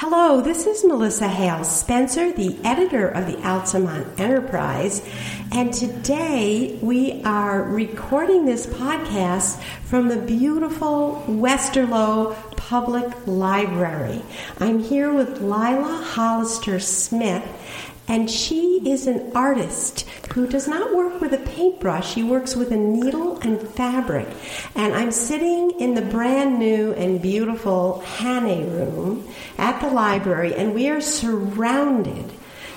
Hello, this is Melissa Hale Spencer, the editor of the Altamont Enterprise, and today we are recording this podcast from the beautiful Westerlo Public Library. I'm here with Lila Hollister Smith, and she is an artist who does not work with a paintbrush. She works with a needle and fabric. And I'm sitting in the brand new and beautiful Hannay room at the library, and we are surrounded,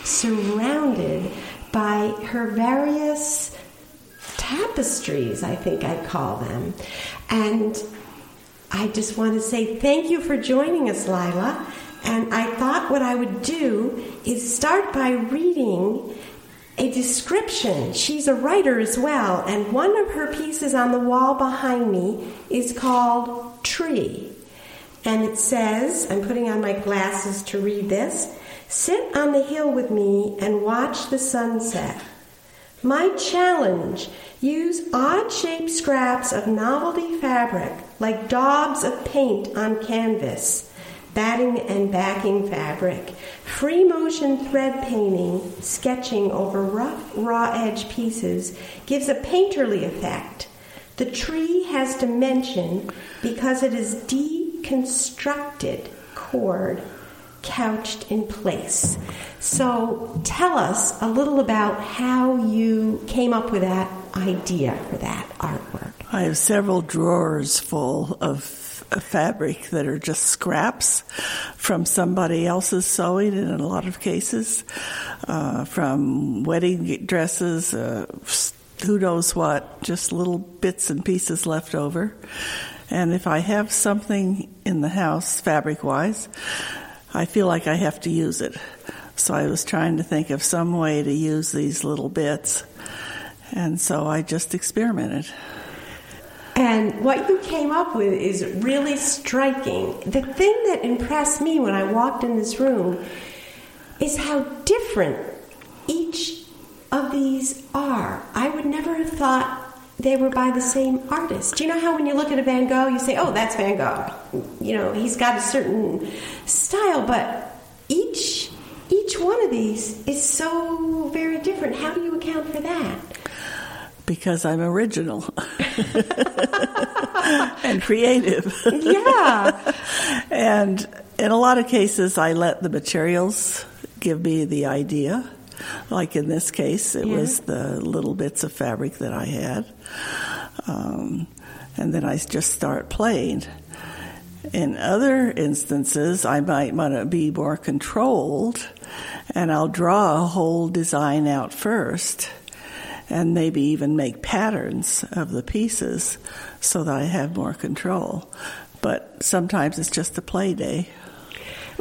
surrounded by her various tapestries, I think I'd call them. And I just want to say thank you for joining us, Lila. And I thought what I would do is start by reading a description. She's a writer as well, and one of her pieces on the wall behind me is called Tree. And it says, I'm putting on my glasses to read this sit on the hill with me and watch the sunset. My challenge use odd shaped scraps of novelty fabric like daubs of paint on canvas batting and backing fabric, free motion thread painting, sketching over rough, raw edge pieces gives a painterly effect. The tree has dimension because it is deconstructed cord couched in place. So tell us a little about how you came up with that idea for that artwork. I have several drawers full of fabric that are just scraps from somebody else's sewing and in a lot of cases, uh, from wedding dresses, uh, who knows what, just little bits and pieces left over. And if I have something in the house, fabric wise, I feel like I have to use it. So I was trying to think of some way to use these little bits. And so I just experimented. And what you came up with is really striking. The thing that impressed me when I walked in this room is how different each of these are. I would never have thought they were by the same artist. Do you know how when you look at a Van Gogh, you say, oh, that's Van Gogh? You know, he's got a certain style, but each each one of these is so very different. How do you account for that? Because I'm original and creative. Yeah. and in a lot of cases, I let the materials give me the idea. Like in this case, it yeah. was the little bits of fabric that I had. Um, and then I just start playing. In other instances, I might want to be more controlled and I'll draw a whole design out first and maybe even make patterns of the pieces so that I have more control. But sometimes it's just a play day.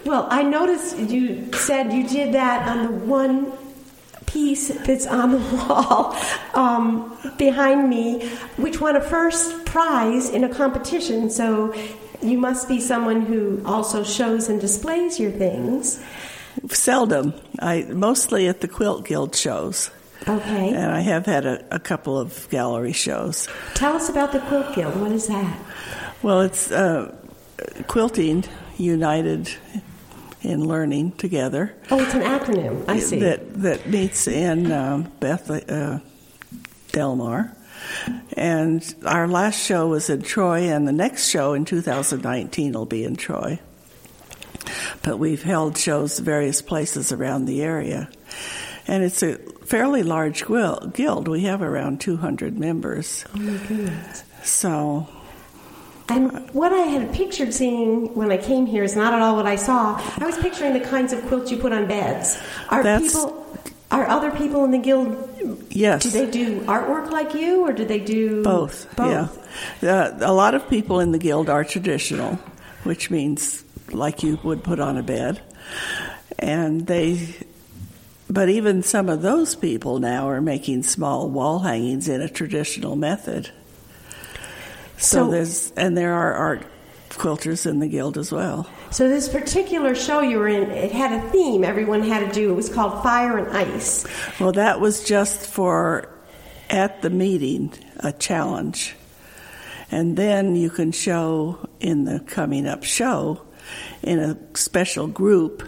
Well, I noticed you said you did that on the one piece that's on the wall um, behind me, which won a first prize in a competition. So you must be someone who also shows and displays your things. Seldom. I mostly at the Quilt Guild shows. Okay. And I have had a, a, couple of gallery shows. Tell us about the Quilt Guild. What is that? Well, it's uh, quilting united in learning together. Oh, it's an acronym. I see. That that meets in um, Beth uh, Delmar. And our last show was in Troy, and the next show in 2019 will be in Troy. But we've held shows various places around the area. And it's a fairly large guild. We have around 200 members. Oh my goodness. So. And what I had pictured seeing when I came here is not at all what I saw. I was picturing the kinds of quilts you put on beds. Are people are other people in the guild Yes. Do they do artwork like you or do they do both? Both. Yeah. Uh, a lot of people in the guild are traditional, which means like you would put on a bed. And they but even some of those people now are making small wall hangings in a traditional method. So, so there's and there are art quilters in the guild as well. So this particular show you were in, it had a theme everyone had to do. It was called Fire and Ice. Well, that was just for at the meeting a challenge. And then you can show in the coming up show in a special group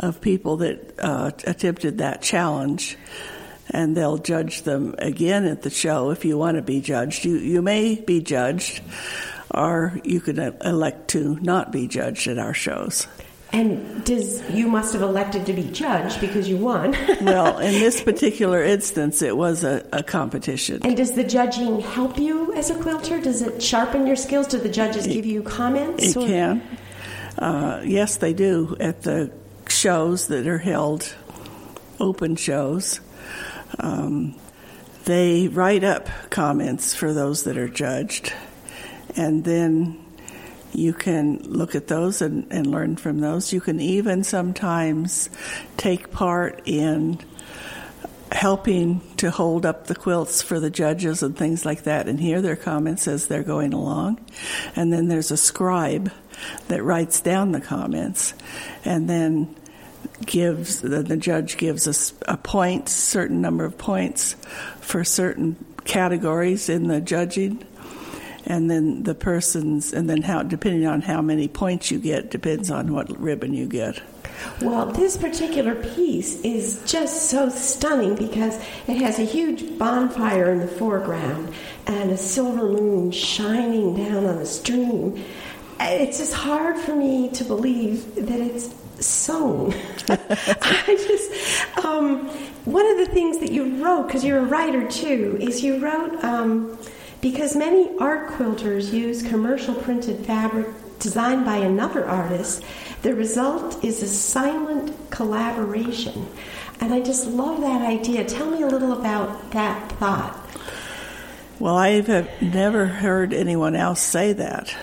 of people that uh, attempted that challenge. And they'll judge them again at the show if you want to be judged. You, you may be judged, or you could elect to not be judged at our shows. And does you must have elected to be judged because you won? well, in this particular instance, it was a, a, competition. And does the judging help you as a quilter? Does it sharpen your skills? Do the judges give you comments? It or? can. Uh, yes, they do at the shows that are held, open shows. Um, they write up comments for those that are judged, and then you can look at those and, and learn from those. You can even sometimes take part in helping to hold up the quilts for the judges and things like that and hear their comments as they're going along. And then there's a scribe that writes down the comments and then gives the, the judge gives us a point, certain number of points for certain categories in the judging and then the person's, and then how, depending on how many points you get, depends on what ribbon you get. Well, this particular piece is just so stunning because it has a huge bonfire in the foreground and a silver moon shining down on the stream. It's just hard for me to believe that it's sewn. I just, um, one of the things that you wrote, because you're a writer too, is you wrote. Um, because many art quilters use commercial printed fabric designed by another artist, the result is a silent collaboration. And I just love that idea. Tell me a little about that thought. Well, I've never heard anyone else say that,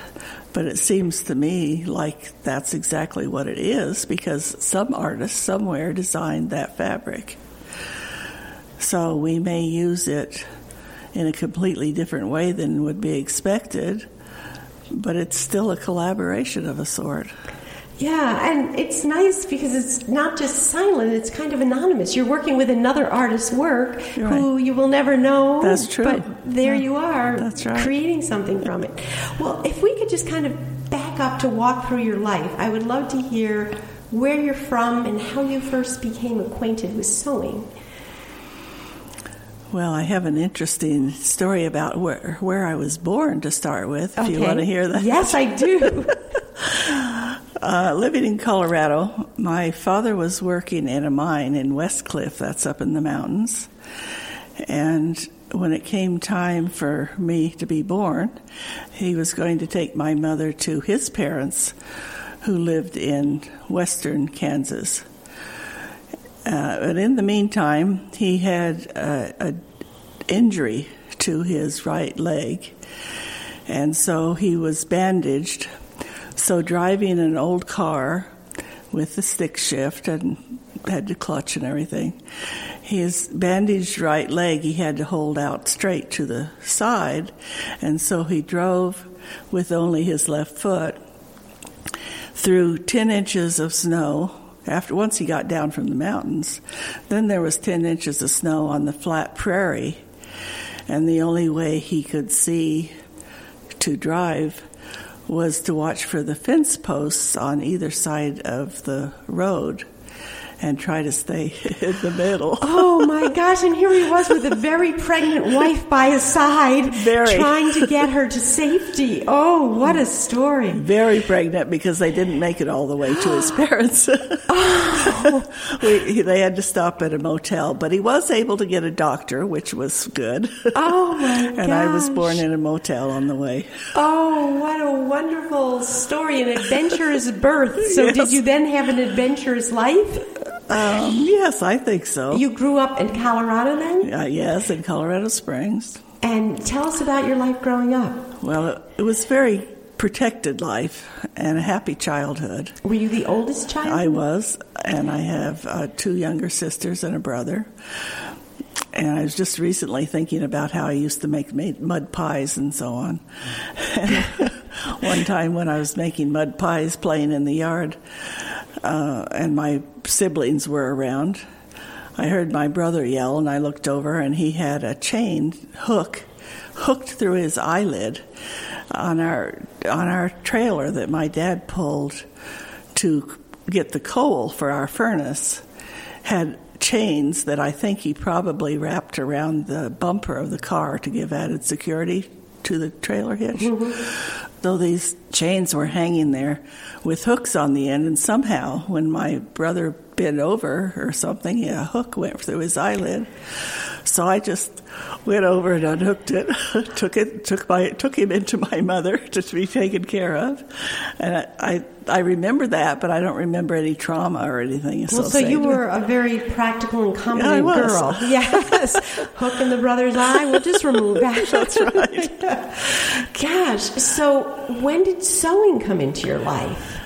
but it seems to me like that's exactly what it is because some artist somewhere designed that fabric. So we may use it in a completely different way than would be expected, but it's still a collaboration of a sort. Yeah, and it's nice because it's not just silent, it's kind of anonymous. You're working with another artist's work right. who you will never know. That's true. But there yeah. you are That's right. creating something from it. Well, if we could just kind of back up to walk through your life, I would love to hear where you're from and how you first became acquainted with sewing. Well, I have an interesting story about where where I was born to start with. Okay. If you want to hear that, yes, I do. uh, living in Colorado, my father was working in a mine in Westcliffe. That's up in the mountains, and when it came time for me to be born, he was going to take my mother to his parents, who lived in western Kansas. Uh, but in the meantime, he had an injury to his right leg, and so he was bandaged. So driving an old car with the stick shift and had to clutch and everything, his bandaged right leg he had to hold out straight to the side, and so he drove with only his left foot through 10 inches of snow. After once he got down from the mountains, then there was 10 inches of snow on the flat prairie, and the only way he could see to drive was to watch for the fence posts on either side of the road and try to stay in the middle. Oh my gosh, and here he was with a very pregnant wife by his side, very. trying to get her to safety. Oh, what a story. Very pregnant because they didn't make it all the way to his parents. oh. we, they had to stop at a motel, but he was able to get a doctor, which was good. Oh my gosh. And gosh. I was born in a motel on the way. Oh, what a wonderful story, an adventurous birth. So yes. did you then have an adventurous life? Um, yes, I think so. You grew up in Colorado then? Uh, yes, in Colorado Springs. And tell us about your life growing up. Well, it, it was very protected life and a happy childhood. Were you the oldest child? I was, and I have uh, two younger sisters and a brother. And I was just recently thinking about how I used to make mud pies and so on. And one time when I was making mud pies playing in the yard, uh, and my siblings were around, I heard my brother yell, and I looked over, and he had a chain hook hooked through his eyelid on our on our trailer that my dad pulled to get the coal for our furnace had chains that I think he probably wrapped around the bumper of the car to give added security to the trailer hitch. Mm-hmm. Though these chains were hanging there with hooks on the end, and somehow when my brother bent over or something, a hook went through his eyelid. So I just went over and unhooked it, took it, took my, took him into my mother to be taken care of, and I, I, I remember that, but I don't remember any trauma or anything. Well, so you were a very practical and competent yeah, girl. Yes, hook in the brother's eye. We'll just remove that. That's right. Gosh, so when did sewing come into your life?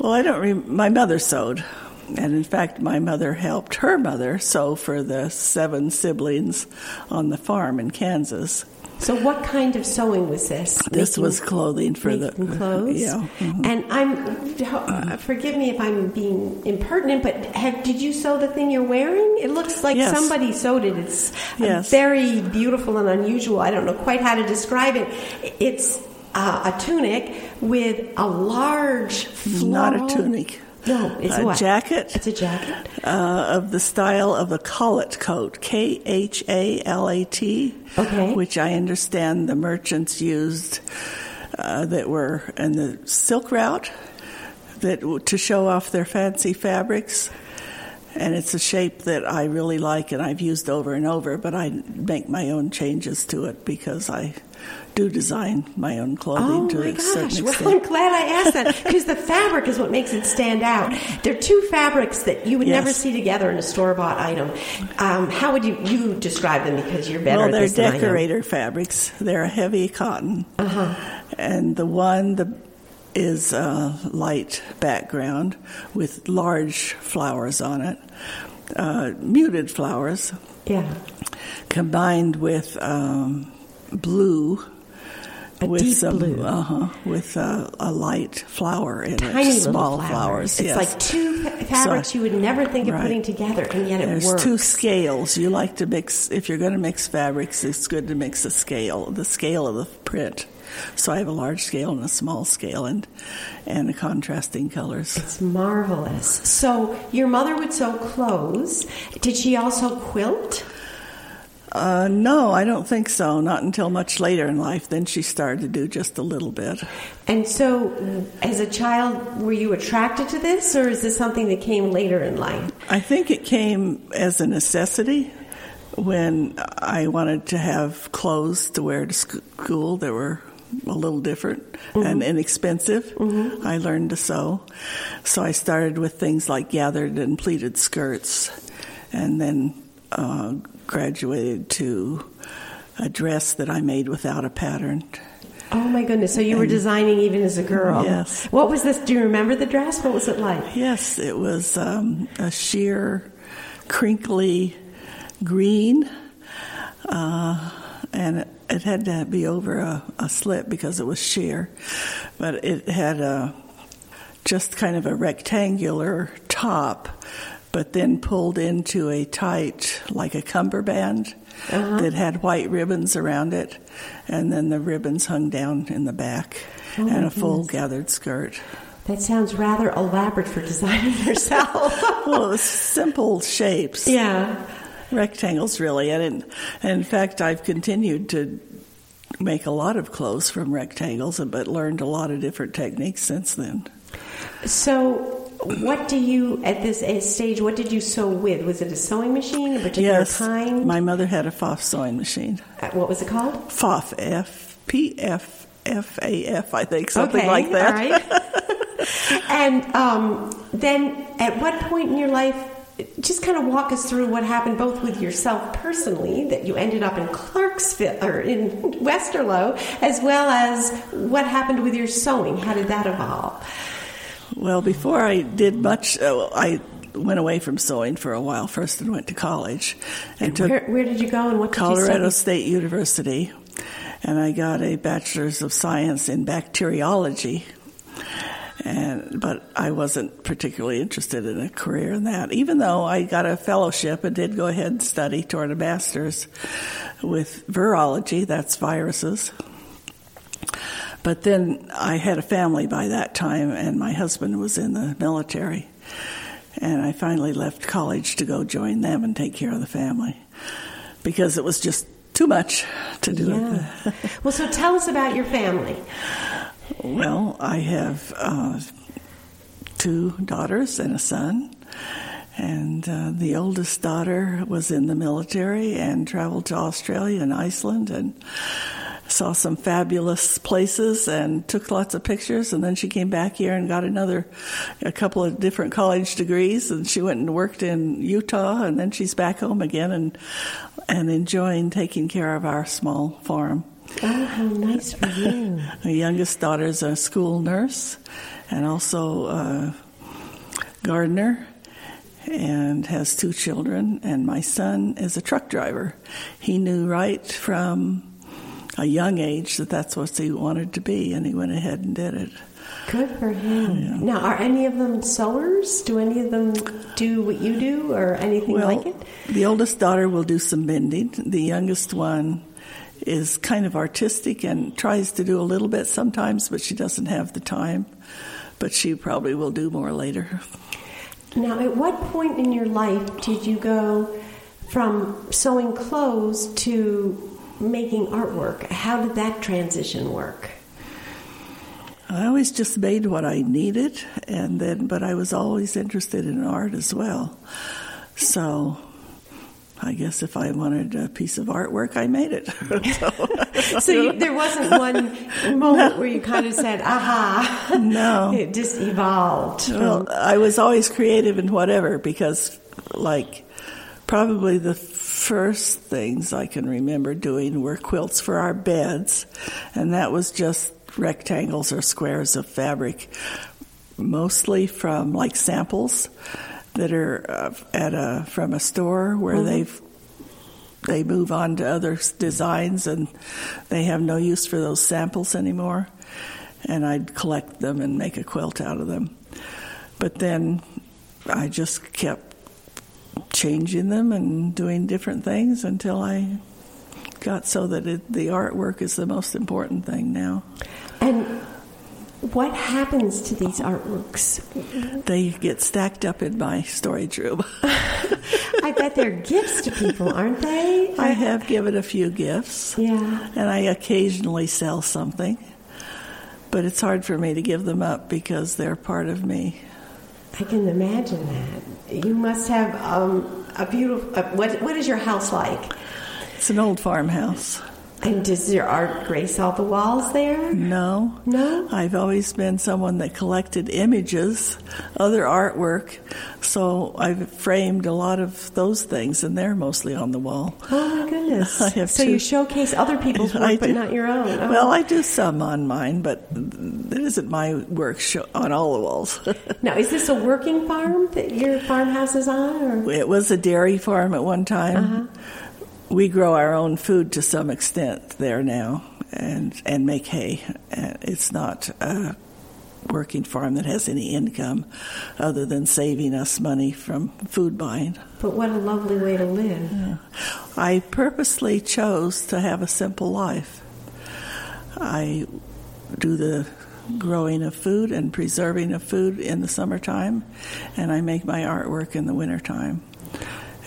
Well, I don't. Re- my mother sewed. And in fact, my mother helped her mother sew for the seven siblings on the farm in Kansas. So, what kind of sewing was this? This making, was clothing for the clothes. Yeah. Mm-hmm. And I'm forgive me if I'm being impertinent, but have, did you sew the thing you're wearing? It looks like yes. somebody sewed it. It's yes. very beautiful and unusual. I don't know quite how to describe it. It's uh, a tunic with a large floral. Not a tunic. No, it's a what? jacket. It's a jacket uh, of the style of a Khalat coat, K H A L A T. Okay. Which I understand the merchants used uh, that were in the silk route that to show off their fancy fabrics. And it's a shape that I really like and I've used over and over, but I make my own changes to it because I do design my own clothing oh to my a certain gosh. extent. Well, I'm glad I asked that because the fabric is what makes it stand out. There are two fabrics that you would yes. never see together in a store bought item. Um, how would you, you describe them because you're better well, they're at decorator fabrics. They're heavy cotton. Uh-huh. And the one the, is a light background with large flowers on it, uh, muted flowers. Yeah. Combined with um, blue a with deep some, blue. Uh-huh, with a, a, light flower in Tiny it, small flowers. flowers. It's yes. like two fabrics so, you would never think of right. putting together, and yet it There's works. two scales. You like to mix if you're going to mix fabrics. It's good to mix a scale, the scale of the print. So I have a large scale and a small scale, and and the contrasting colors. It's marvelous. So your mother would sew clothes. Did she also quilt? Uh, no, I don't think so. Not until much later in life. Then she started to do just a little bit. And so, as a child, were you attracted to this, or is this something that came later in life? I think it came as a necessity when I wanted to have clothes to wear to school that were a little different mm-hmm. and inexpensive. Mm-hmm. I learned to sew. So I started with things like gathered and pleated skirts, and then uh, graduated to a dress that I made without a pattern. Oh my goodness! So you and, were designing even as a girl. Yes. What was this? Do you remember the dress? What was it like? Yes, it was um, a sheer, crinkly green, uh, and it, it, had to be over a, a, slit because it was sheer, but it had a just kind of a rectangular top but then pulled into a tight, like a cummerbund, uh-huh. that had white ribbons around it, and then the ribbons hung down in the back, oh and a full goodness. gathered skirt. That sounds rather elaborate for designing yourself. well, simple shapes. Yeah. Rectangles, really. And in, and in fact, I've continued to make a lot of clothes from rectangles, but learned a lot of different techniques since then. So, what do you at this stage? What did you sew with? Was it a sewing machine, a particular yes, kind? my mother had a Pfaff sewing machine. Uh, what was it called? Pfaff, F P F F A F, I think, something okay, like that. All right. and um, then, at what point in your life? Just kind of walk us through what happened both with yourself personally, that you ended up in Clarksville or in Westerlo, as well as what happened with your sewing. How did that evolve? Well, before I did much, uh, I went away from sewing for a while first and went to college. And, and took where, where, did you go and what did Colorado State University. And I got a bachelor's of science in bacteriology. And, but I wasn't particularly interested in a career in that, even though I got a fellowship and did go ahead and study toward a master's with virology, that's viruses. But then I had a family by that time, and my husband was in the military. And I finally left college to go join them and take care of the family because it was just too much to do yeah. well, so tell us about your family. Well, I have uh, two daughters and a son. And uh, the oldest daughter was in the military and traveled to Australia and Iceland and saw some fabulous places and took lots of pictures. And then she came back here and got another, a couple of different college degrees. And she went and worked in Utah. And then she's back home again and and enjoying taking care of our small farm. Oh, how nice for you! the youngest daughter's a school nurse, and also a gardener and has two children. And my son is a truck driver. He knew right from a young age that that's what he wanted to be, and he went ahead and did it. Good for him. Yeah. Now, are any of them sewers? Do any of them do what you do or anything well, like it? The oldest daughter will do some mending. The youngest one is kind of artistic and tries to do a little bit sometimes, but she doesn't have the time. But she probably will do more later. Now, at what point in your life did you go from sewing clothes to making artwork? How did that transition work? I always just made what I needed, and then, but I was always interested in art as well. So, I guess if I wanted a piece of artwork, I made it. so, so you, there wasn't one moment no. where you kind of said, "Aha!" No, it just evolved. Well, I was always creative in whatever because, like, probably the first things I can remember doing were quilts for our beds, and that was just rectangles or squares of fabric, mostly from like samples that are uh, at a from a store where mm-hmm. they've they move on to other designs and they have no use for those samples anymore. And I'd collect them and make a quilt out of them. But then I just kept changing them and doing different things until I got so that it, the artwork is the most important thing now. And what happens to these artworks? They get stacked up in my storage room. I bet they're gifts to people, aren't they? I have given a few gifts. Yeah. And I occasionally sell something. But it's hard for me to give them up because they're part of me. I can imagine that. You must have um, a beautiful. Uh, what What is your house like? It's an old farmhouse. And does your art grace all the walls there? No. No? I've always been someone that collected images, other artwork, so I've framed a lot of those things, and they're mostly on the wall. Oh, my goodness. I have so two. you showcase other people's work, but not your own. Oh. Well, I do some on mine, but it isn't my work on all the walls. now, is this a working farm that your farmhouse is on? Or? It was a dairy farm at one time. Uh-huh we grow our own food to some extent there now and and make hay. Uh, it's not a working farm that has any income other than saving us money from food buying. But what a lovely way to live. Yeah. I purposely chose to have a simple life. I do the growing of food and preserving of food in the summertime, and I make my artwork in the wintertime.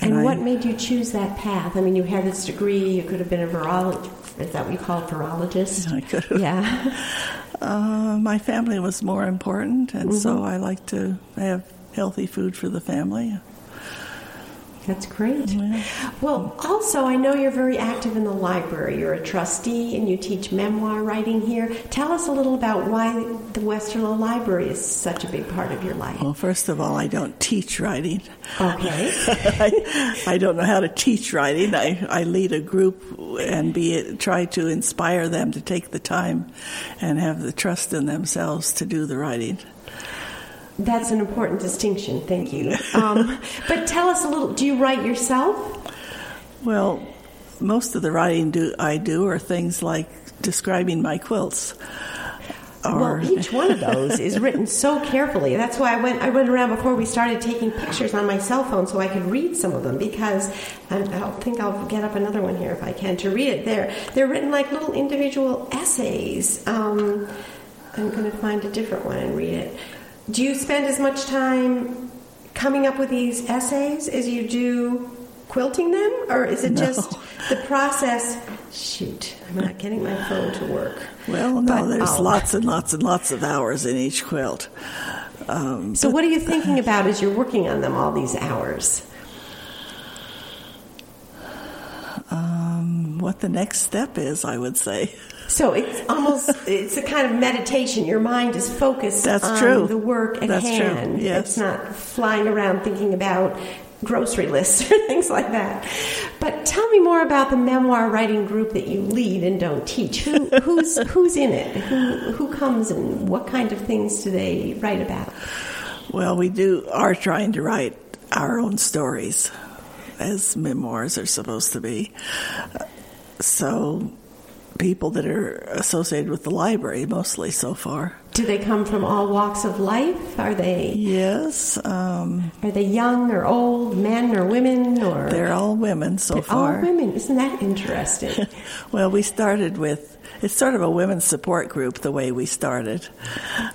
And, and what I, made you choose that path? I mean, you had this degree. You could have been a virologist. Is that what you call it, virologist? I could have. Yeah. Uh, my family was more important, and mm-hmm. so I like to have healthy food for the family. That's great. Yeah. Well, also, I know you're very active in the library. You're a trustee and you teach memoir writing here. Tell us a little about why the Westerlo Library is such a big part of your life. Well, first of all, I don't teach writing. Okay. I, I, don't know how to teach writing. I, I lead a group and be try to inspire them to take the time and have the trust in themselves to do the writing. That's an important distinction. Thank you. Um, but tell us a little. Do you write yourself? Well, most of the writing do I do are things like describing my quilts. Or, well, each one of those is written so carefully. That's why I went. I went around before we started taking pictures on my cell phone so I could read some of them because I don't think I'll get up another one here if I can to read it. They're they're written like little individual essays. Um, I'm going to find a different one and read it. Do you spend as much time coming up with these essays as you do quilting them, or is it No. just the process? Shoot, I'm not getting my phone to work. well, no, But there's lots and lots and lots of hours in each quilt. Um, So, what are you thinking about as you're working on them all these hours? What the next step is, I would say. So it's almost it's a kind of meditation. Your mind is focused That's on true. the work at That's true, yes. It's not flying around thinking about grocery lists or things like that. But tell me more about the memoir writing group that you lead and don't teach. Who, who's who's in it? Who who comes and what kind of things do they write about? Well, we do are trying to write our own stories, as memoirs are supposed to be. So, people that are associated with the library, mostly so far. Do they come from all walks of life? Are they Yes, um, are they young or old, men or women or they're all women so far. all women? Isn't that interesting? Well, we started with it's sort of a women's support group the way we started.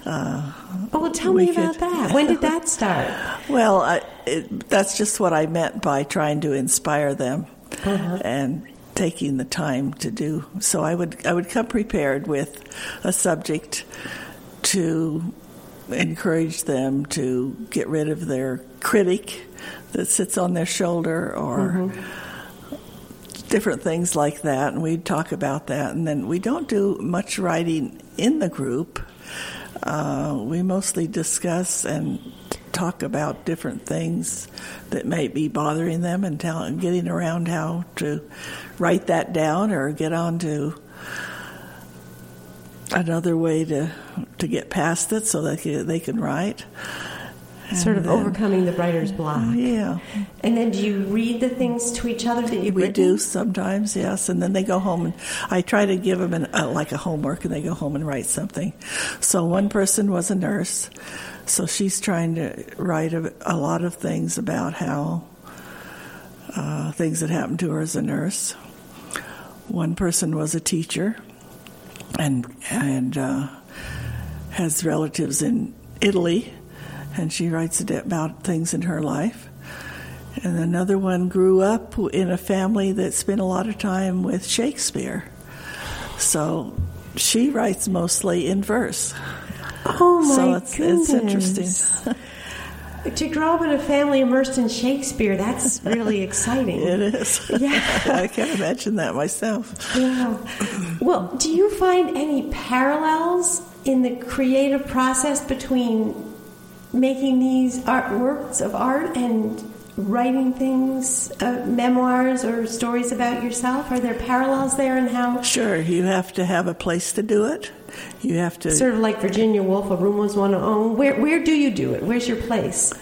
Uh, Oh, well, tell We me about that. When did that start? well, I, it, that's just what I meant by trying to inspire them and taking the time to do. So I would I would come prepared with a subject to encourage them to get rid of their critic that sits on their shoulder or different things like that and we'd talk about that. And then we don't do much writing in the group. Uh, we mostly discuss and talk about different things that may be bothering them and tell, getting around how to write that down or get on to another way to to get past it so that they can, they can write. Sort of then- overcoming the writer's block. Yeah, And then do you read the things to each other that you've we written? do sometimes, yes. And then they go home, and I try to give them an, uh, like a homework, and they go home and write something. So one person was a nurse, so she's trying to write a, a lot of things about how uh, things that happened to her as a nurse. One person was a teacher, and and uh, has relatives in Italy, and she writes about things in her life. And another one grew up in a family that spent a lot of time with Shakespeare. So she writes mostly in verse. Oh my so it's, it's goodness. interesting. To grow up in a family immersed in Shakespeare, that's really exciting. It is. Yeah. I can't imagine that myself. Yeah. Well, do you find any parallels in the creative process between making these artworks of art and writing things, uh, memoirs or stories about yourself? Are there parallels there in how, Sure, you have to have a place to do it. You have to. sort of like Virginia Woolf, a room was one to own? Where, where do you do it? Where's your place?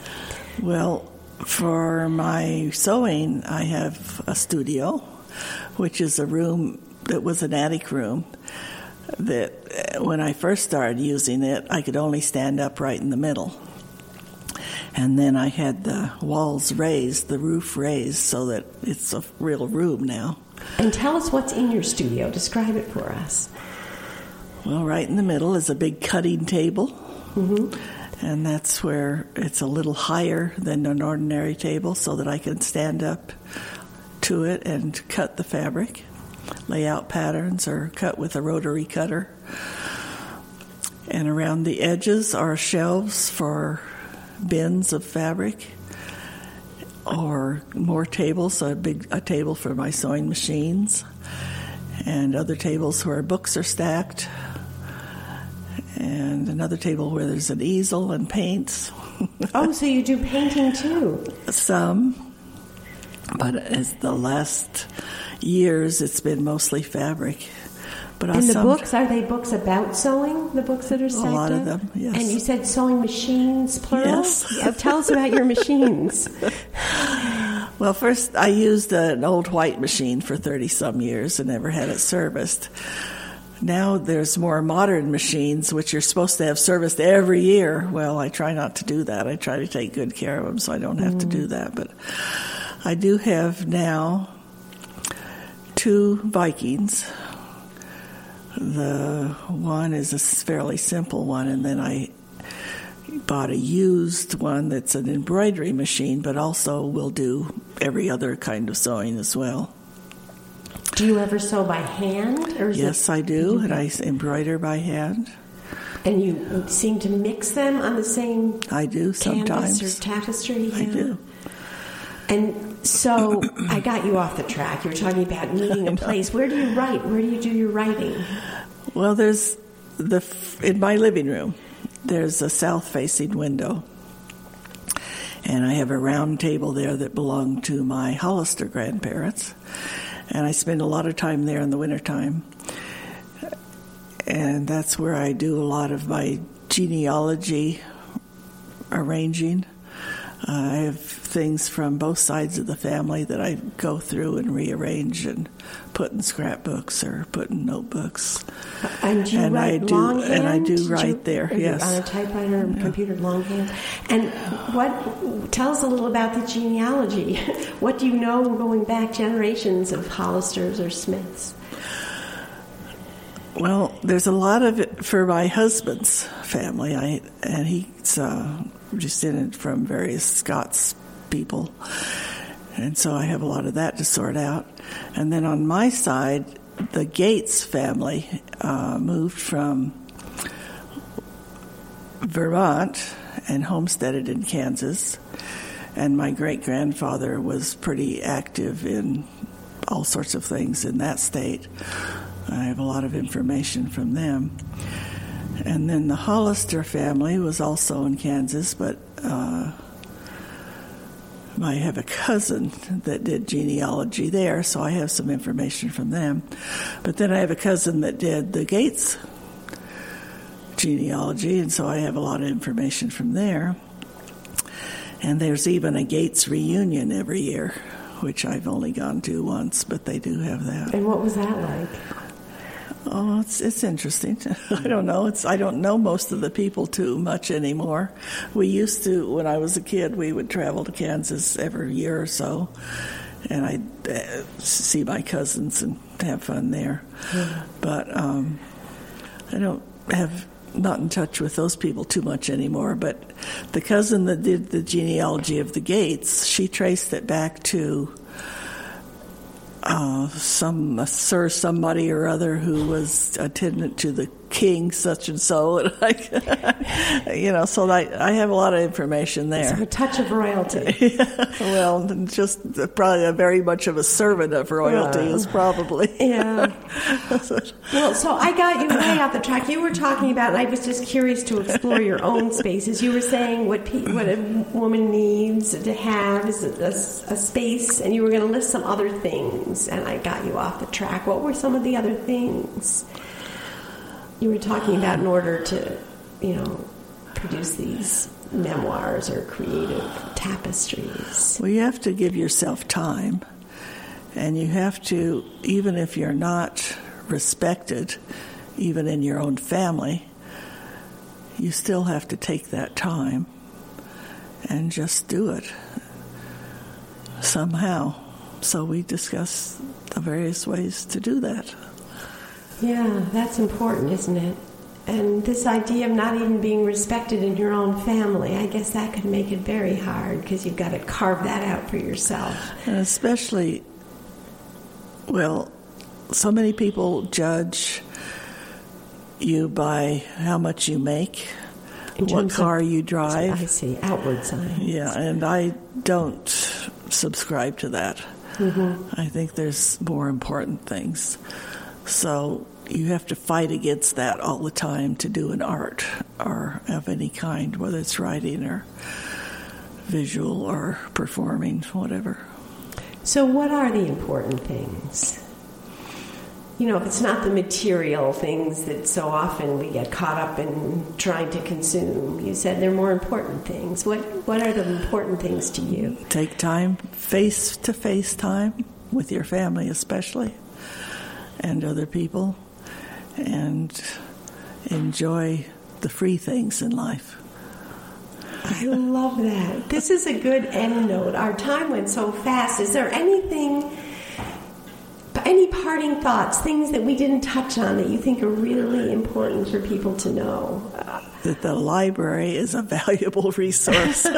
Well, for my sewing, I have a studio, which is a room that was an attic room. That uh, when I first started using it, I could only stand up right in the middle. And then I had the walls raised, the roof raised, so that it's a real room now. And tell us what's in your studio. Describe it for us. Well, right in the middle is a big cutting table. Mm-hmm. And that's where it's a little higher than an ordinary table so that I can stand up to it and cut the fabric, lay out patterns, or cut with a rotary cutter. And around the edges are shelves for bins of fabric or more tables, a big a table for my sewing machines and other tables where books are stacked and another table where there's an easel and paints. Oh, so you do painting too? Some, but as the last years, it's been mostly fabric. But And the books, are they books about sewing? The books that are stacked a lot of up? them, yes. And you said sewing machines, plural? Yes. Yeah, tell us about your machines. Well, first I used an old white machine for 30 some years and never had it serviced. now there's more modern machines which you're supposed to have serviced every year. Well, I try not to do that. I try to take good care of them so I don't have mm. to do that. But I do have now two Vikings. The one is a fairly simple one, and then I bought a used one that's an embroidery machine, but also will do every other kind of sewing as well. Do you ever sew by hand? Or yes, it, I do, and I embroider by hand. And you seem to mix them on the same I do sometimes or tapestry. Yeah. I do. And so I got you off the track. You were talking about needing a place. Where do you write? Where do you do your writing? Well, there's the in my living room. There's a south-facing window, and I have a round table there that belonged to my Hollister grandparents and I spend a lot of time there in the wintertime. And that's where I do a lot of my genealogy arranging. Uh, I have things from both sides of the family that I go through and rearrange and put in scrapbooks or put in notebooks. And you and write I do, longhand? And I do write you, there. Yes, on a typewriter or yeah. computer longhand. And what? Tell us a little about the genealogy. what do you know going back generations of Hollisters or Smiths? Well, there's a lot of it for my husband's family. I and he's uh, descended from various Scots people. And so I have a lot of that to sort out. And then on my side, the Gates family uh, moved from Vermont and homesteaded in Kansas. And my great grandfather was pretty active in all sorts of things in that state. I have a lot of information from them. And then the Hollister family was also in Kansas, but uh, I have a cousin that did genealogy there, so I have some information from them. But then I have a cousin that did the Gates genealogy, and so I have a lot of information from there. And there's even a Gates reunion every year, which I've only gone to once, but they do have that. And what was that like? Oh, it's it's interesting. I don't know. It's I don't know most of the people too much anymore. We used to when I was a kid. We would travel to Kansas every year or so, and I'd uh, see my cousins and have fun there. But um, I don't have not in touch with those people too much anymore. But the cousin that did the genealogy of the Gates, she traced it back to uh, some sir somebody or other who was attendant to the king such and so and like you know so I, I have a lot of information there. So a touch of royalty. Well just probably a very much of a servant of royalty uh, is probably. Yeah. Well so I got you way off the track. You were talking about and I was just curious to explore your own spaces. You were saying what pe- what a woman needs to have is a, a, space and you were going to list some other things and I got you off the track what were some of the other things you were talking about in order to, you know, produce these memoirs or creative tapestries? Well, you have to give yourself time, and you have to, even if you're not respected, even in your own family, you still have to take that time and just do it somehow. So we discuss the various ways to do that. Yeah, that's important, isn't it? And this idea of not even being respected in your own family, I guess that could make it very hard because you've got to carve that out for yourself. And especially, well, so many people judge you by how much you make, what car you drive. I see, outward signs. Yeah, and I don't subscribe to that. Mm-hmm. I think there's more important things. So you have to fight against that all the time to do an art or of any kind, whether it's writing or visual or performing, whatever. So, what are the important things? You know, if it's not the material things that so often we get caught up in trying to consume, you said they're more important things. What What are the important things to you? Take time, face to face time with your family, especially, and other people and enjoy the free things in life. I love that. This is a good end note. Our time went so fast. Is there anything, any parting thoughts, things that we didn't touch on that you think are really important for people to know? That the library is a valuable resource.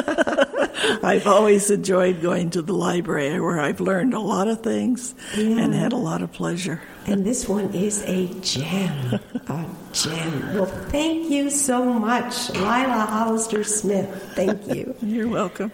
I've always enjoyed going to the library where I've learned a lot of things yeah. and had a lot of pleasure. And this one is a gem. a gem. Well, thank you so much, Lila Hollister Smith. Thank you. You're welcome.